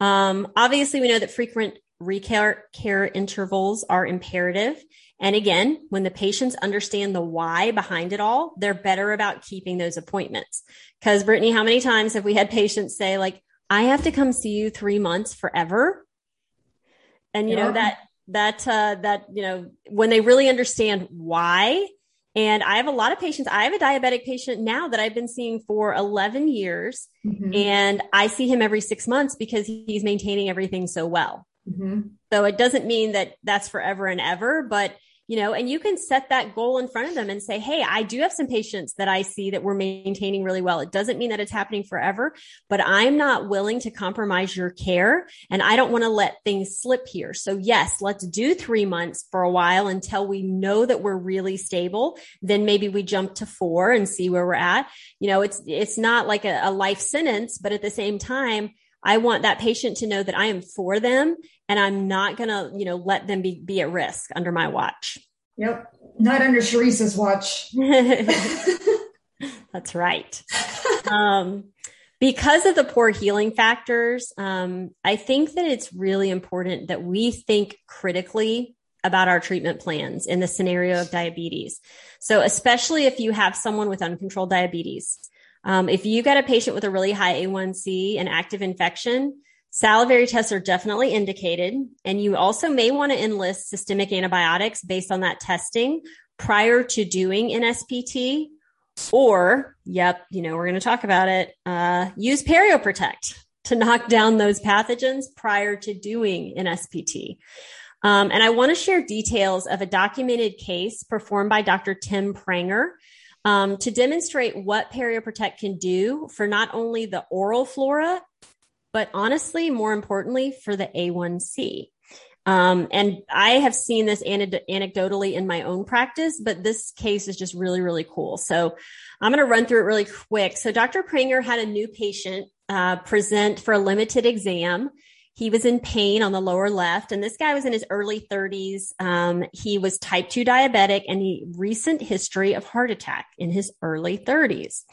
Um, obviously, we know that frequent recare care intervals are imperative. And again, when the patients understand the why behind it all, they're better about keeping those appointments. Because Brittany, how many times have we had patients say like, I have to come see you three months forever? And you yeah. know, that, that, uh, that, you know, when they really understand why, and I have a lot of patients. I have a diabetic patient now that I've been seeing for 11 years. Mm-hmm. And I see him every six months because he's maintaining everything so well. Mm-hmm. So it doesn't mean that that's forever and ever, but you know, and you can set that goal in front of them and say, Hey, I do have some patients that I see that we're maintaining really well. It doesn't mean that it's happening forever, but I'm not willing to compromise your care and I don't want to let things slip here. So yes, let's do three months for a while until we know that we're really stable. Then maybe we jump to four and see where we're at. You know, it's, it's not like a, a life sentence, but at the same time, I want that patient to know that I am for them and I'm not going to, you know, let them be, be at risk under my watch. Yep. Not under Sharice's watch. That's right. um, because of the poor healing factors, um, I think that it's really important that we think critically about our treatment plans in the scenario of diabetes. So, especially if you have someone with uncontrolled diabetes, um, if you got a patient with a really high A1C and active infection, salivary tests are definitely indicated. And you also may want to enlist systemic antibiotics based on that testing prior to doing an SPT or, yep, you know, we're going to talk about it. Uh, use PerioProtect to knock down those pathogens prior to doing an SPT. Um, and I want to share details of a documented case performed by Dr. Tim Pranger um, to demonstrate what PerioProtect can do for not only the oral flora, but honestly, more importantly, for the A1C. Um, and I have seen this anecdotally in my own practice, but this case is just really, really cool. So I'm going to run through it really quick. So Dr. Pranger had a new patient uh, present for a limited exam. He was in pain on the lower left, and this guy was in his early 30s. Um, he was type 2 diabetic and he recent history of heart attack in his early 30s.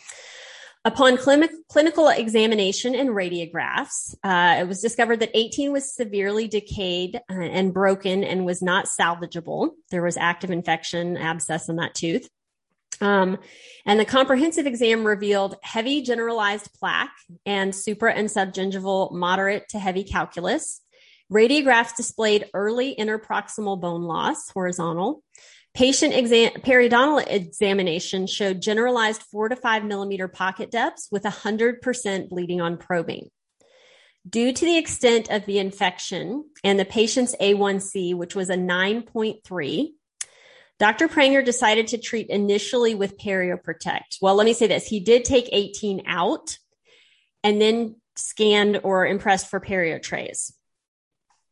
Upon clinical examination and radiographs, uh, it was discovered that 18 was severely decayed uh, and broken and was not salvageable. There was active infection, abscess in that tooth. Um, and the comprehensive exam revealed heavy generalized plaque and supra and subgingival moderate to heavy calculus. Radiographs displayed early interproximal bone loss, horizontal, Patient exam- periodontal examination showed generalized four to five millimeter pocket depths with 100% bleeding on probing. Due to the extent of the infection and the patient's A1C, which was a 9.3, Dr. Pranger decided to treat initially with PerioProtect. Well, let me say this. He did take 18 out and then scanned or impressed for Perio Trays.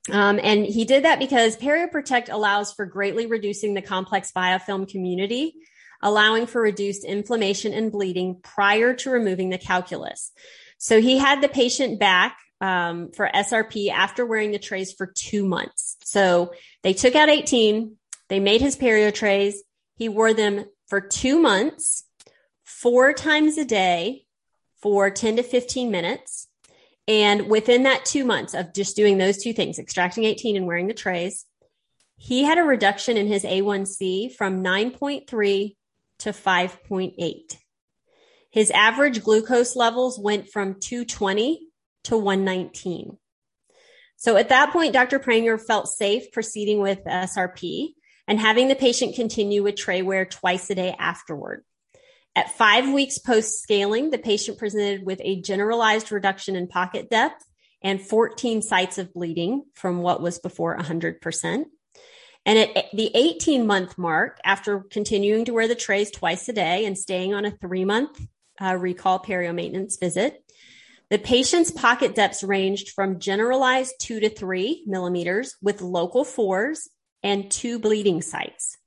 Um, and he did that because PerioProtect allows for greatly reducing the complex biofilm community, allowing for reduced inflammation and bleeding prior to removing the calculus. So he had the patient back um, for SRP after wearing the trays for two months. So they took out 18, they made his perio trays. He wore them for two months, four times a day for 10 to 15 minutes. And within that two months of just doing those two things, extracting 18 and wearing the trays, he had a reduction in his A1C from 9.3 to 5.8. His average glucose levels went from 220 to 119. So at that point, Dr. Pranger felt safe proceeding with SRP and having the patient continue with tray wear twice a day afterward. At five weeks post scaling, the patient presented with a generalized reduction in pocket depth and 14 sites of bleeding from what was before 100%. And at the 18 month mark, after continuing to wear the trays twice a day and staying on a three month uh, recall perio maintenance visit, the patient's pocket depths ranged from generalized two to three millimeters with local fours and two bleeding sites.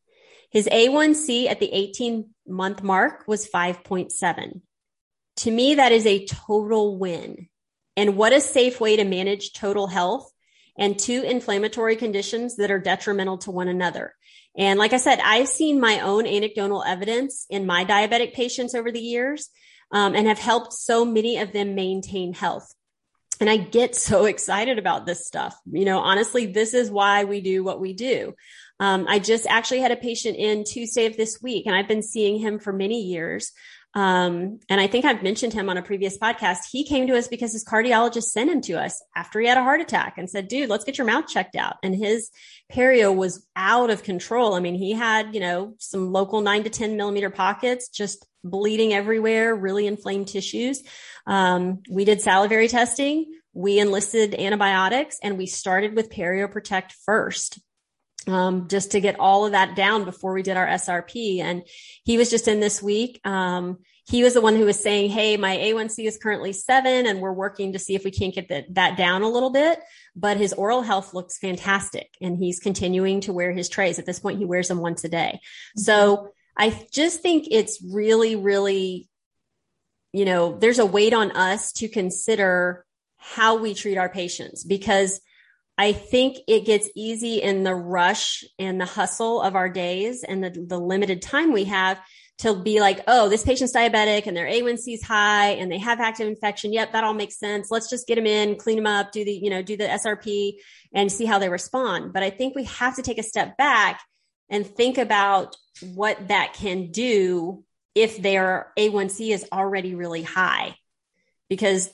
His A1C at the 18 month mark was 5.7. To me, that is a total win. And what a safe way to manage total health and two inflammatory conditions that are detrimental to one another. And like I said, I've seen my own anecdotal evidence in my diabetic patients over the years um, and have helped so many of them maintain health. And I get so excited about this stuff. You know, honestly, this is why we do what we do. Um, I just actually had a patient in Tuesday of this week, and I've been seeing him for many years. Um, and I think I've mentioned him on a previous podcast. He came to us because his cardiologist sent him to us after he had a heart attack and said, dude, let's get your mouth checked out. And his perio was out of control. I mean, he had, you know, some local nine to 10 millimeter pockets, just bleeding everywhere, really inflamed tissues. Um, we did salivary testing. We enlisted antibiotics and we started with PerioProtect first um, just to get all of that down before we did our SRP. And he was just in this week. Um, he was the one who was saying, Hey, my A1C is currently seven and we're working to see if we can't get the, that down a little bit. But his oral health looks fantastic and he's continuing to wear his trays. At this point, he wears them once a day. So I just think it's really, really, you know, there's a weight on us to consider how we treat our patients because I think it gets easy in the rush and the hustle of our days and the, the limited time we have to be like, oh, this patient's diabetic and their A1C is high and they have active infection. Yep, that all makes sense. Let's just get them in, clean them up, do the, you know, do the SRP and see how they respond. But I think we have to take a step back and think about what that can do if their A1C is already really high. Because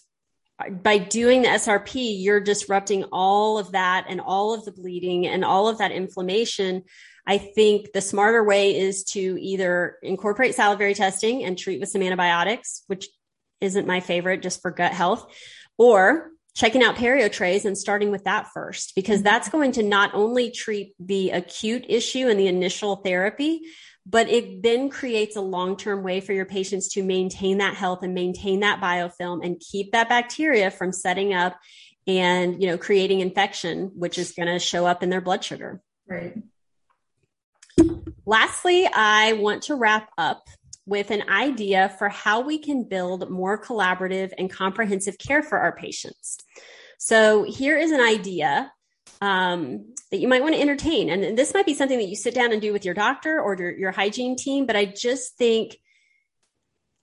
by doing the SRP, you're disrupting all of that and all of the bleeding and all of that inflammation. I think the smarter way is to either incorporate salivary testing and treat with some antibiotics, which isn't my favorite just for gut health, or checking out perio trays and starting with that first, because mm-hmm. that's going to not only treat the acute issue and the initial therapy, but it then creates a long-term way for your patients to maintain that health and maintain that biofilm and keep that bacteria from setting up and you know creating infection which is going to show up in their blood sugar. Right. Lastly i want to wrap up with an idea for how we can build more collaborative and comprehensive care for our patients. So here is an idea um, that you might want to entertain. And this might be something that you sit down and do with your doctor or your, your hygiene team. But I just think,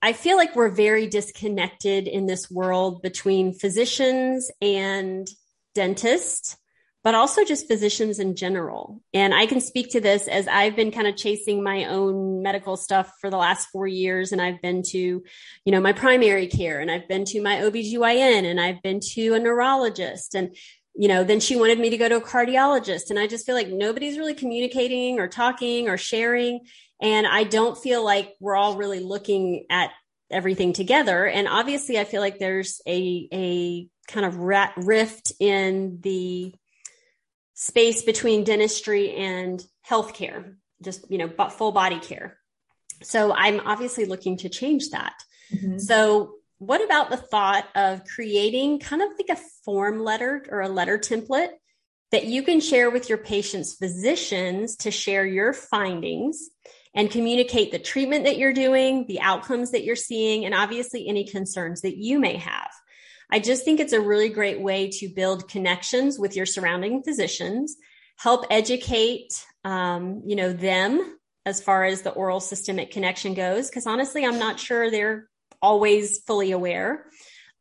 I feel like we're very disconnected in this world between physicians and dentists, but also just physicians in general. And I can speak to this as I've been kind of chasing my own medical stuff for the last four years. And I've been to, you know, my primary care and I've been to my OBGYN and I've been to a neurologist. And you know, then she wanted me to go to a cardiologist. And I just feel like nobody's really communicating or talking or sharing. And I don't feel like we're all really looking at everything together. And obviously, I feel like there's a, a kind of rat rift in the space between dentistry and healthcare, just, you know, but full body care. So I'm obviously looking to change that. Mm-hmm. So what about the thought of creating kind of like a form letter or a letter template that you can share with your patient's physicians to share your findings and communicate the treatment that you're doing, the outcomes that you're seeing, and obviously any concerns that you may have. I just think it's a really great way to build connections with your surrounding physicians, help educate, um, you know, them as far as the oral systemic connection goes. Because honestly, I'm not sure they're always fully aware.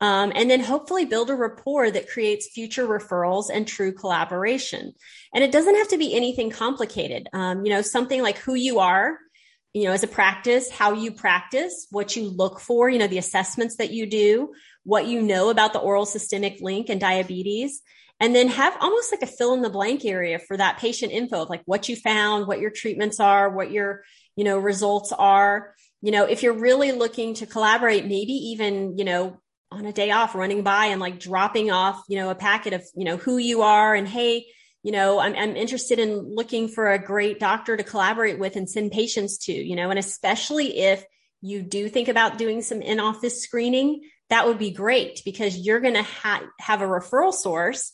Um, and then hopefully build a rapport that creates future referrals and true collaboration. And it doesn't have to be anything complicated. Um, you know, something like who you are, you know, as a practice, how you practice, what you look for, you know, the assessments that you do, what you know about the oral systemic link and diabetes. And then have almost like a fill in the blank area for that patient info of like what you found, what your treatments are, what your, you know, results are you know, if you're really looking to collaborate, maybe even, you know, on a day off running by and like dropping off, you know, a packet of, you know, who you are and hey, you know, I'm, I'm interested in looking for a great doctor to collaborate with and send patients to, you know, and especially if you do think about doing some in office screening, that would be great because you're going to ha- have a referral source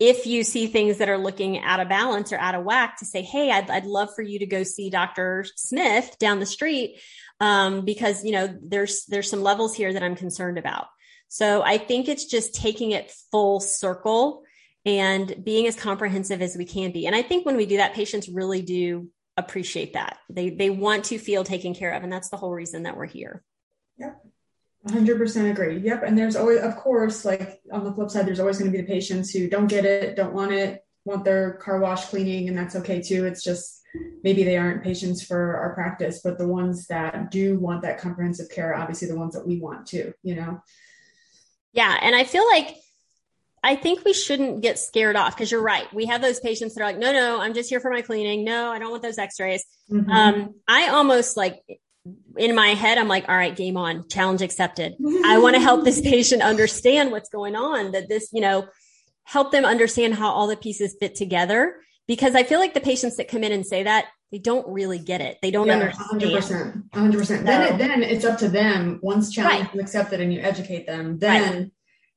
if you see things that are looking out of balance or out of whack to say, Hey, I'd, I'd love for you to go see Dr. Smith down the street um, because you know there's there's some levels here that I'm concerned about. So I think it's just taking it full circle and being as comprehensive as we can be. And I think when we do that, patients really do appreciate that. They they want to feel taken care of, and that's the whole reason that we're here. Yep. 100% agree. Yep. And there's always, of course, like on the flip side, there's always going to be the patients who don't get it, don't want it, want their car wash cleaning, and that's okay too. It's just maybe they aren't patients for our practice, but the ones that do want that comprehensive care, obviously the ones that we want too, you know? Yeah. And I feel like I think we shouldn't get scared off because you're right. We have those patients that are like, no, no, I'm just here for my cleaning. No, I don't want those x-rays. Mm-hmm. Um, I almost like in my head, I'm like, all right, game on, challenge accepted. I want to help this patient understand what's going on, that this, you know, help them understand how all the pieces fit together because I feel like the patients that come in and say that they don't really get it. They don't yeah, understand. 100%. 100%. So, then, it, then it's up to them. Once challenge right. is accepted and you educate them, then right.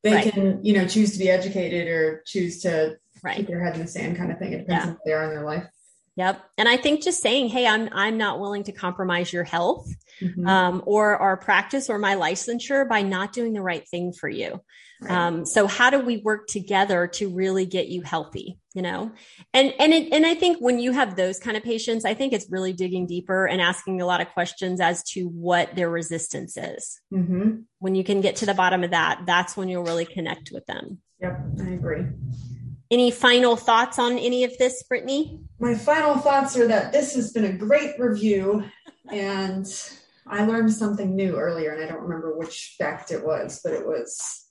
they right. can, you know, choose to be educated or choose to keep their head in the sand kind of thing. It depends yeah. on what they are in their life. Yep. And I think just saying, Hey, I'm, I'm not willing to compromise your health, mm-hmm. um, or our practice or my licensure by not doing the right thing for you. Um, so how do we work together to really get you healthy? You know, and and it, and I think when you have those kind of patients, I think it's really digging deeper and asking a lot of questions as to what their resistance is. Mm-hmm. When you can get to the bottom of that, that's when you'll really connect with them. Yep, I agree. Any final thoughts on any of this, Brittany? My final thoughts are that this has been a great review, and I learned something new earlier, and I don't remember which fact it was, but it was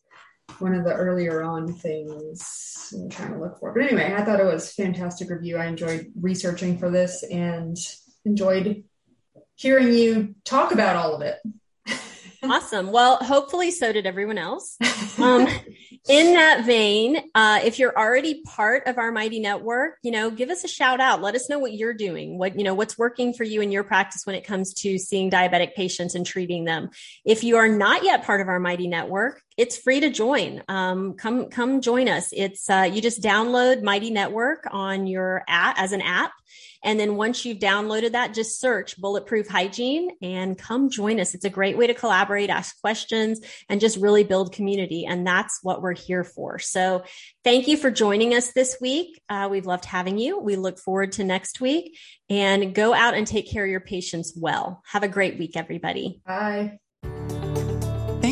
one of the earlier on things I'm trying to look for. But anyway, I thought it was fantastic review. I enjoyed researching for this and enjoyed hearing you talk about all of it. awesome. Well, hopefully so did everyone else. Um, in that vein, uh, if you're already part of our Mighty Network, you know, give us a shout out. Let us know what you're doing. What, you know, what's working for you in your practice when it comes to seeing diabetic patients and treating them. If you are not yet part of our Mighty Network, it's free to join. Um, come, come join us. It's, uh, you just download Mighty Network on your app as an app and then once you've downloaded that, just search Bulletproof Hygiene and come join us. It's a great way to collaborate, ask questions, and just really build community. And that's what we're here for. So thank you for joining us this week. Uh, we've loved having you. We look forward to next week and go out and take care of your patients well. Have a great week, everybody. Bye.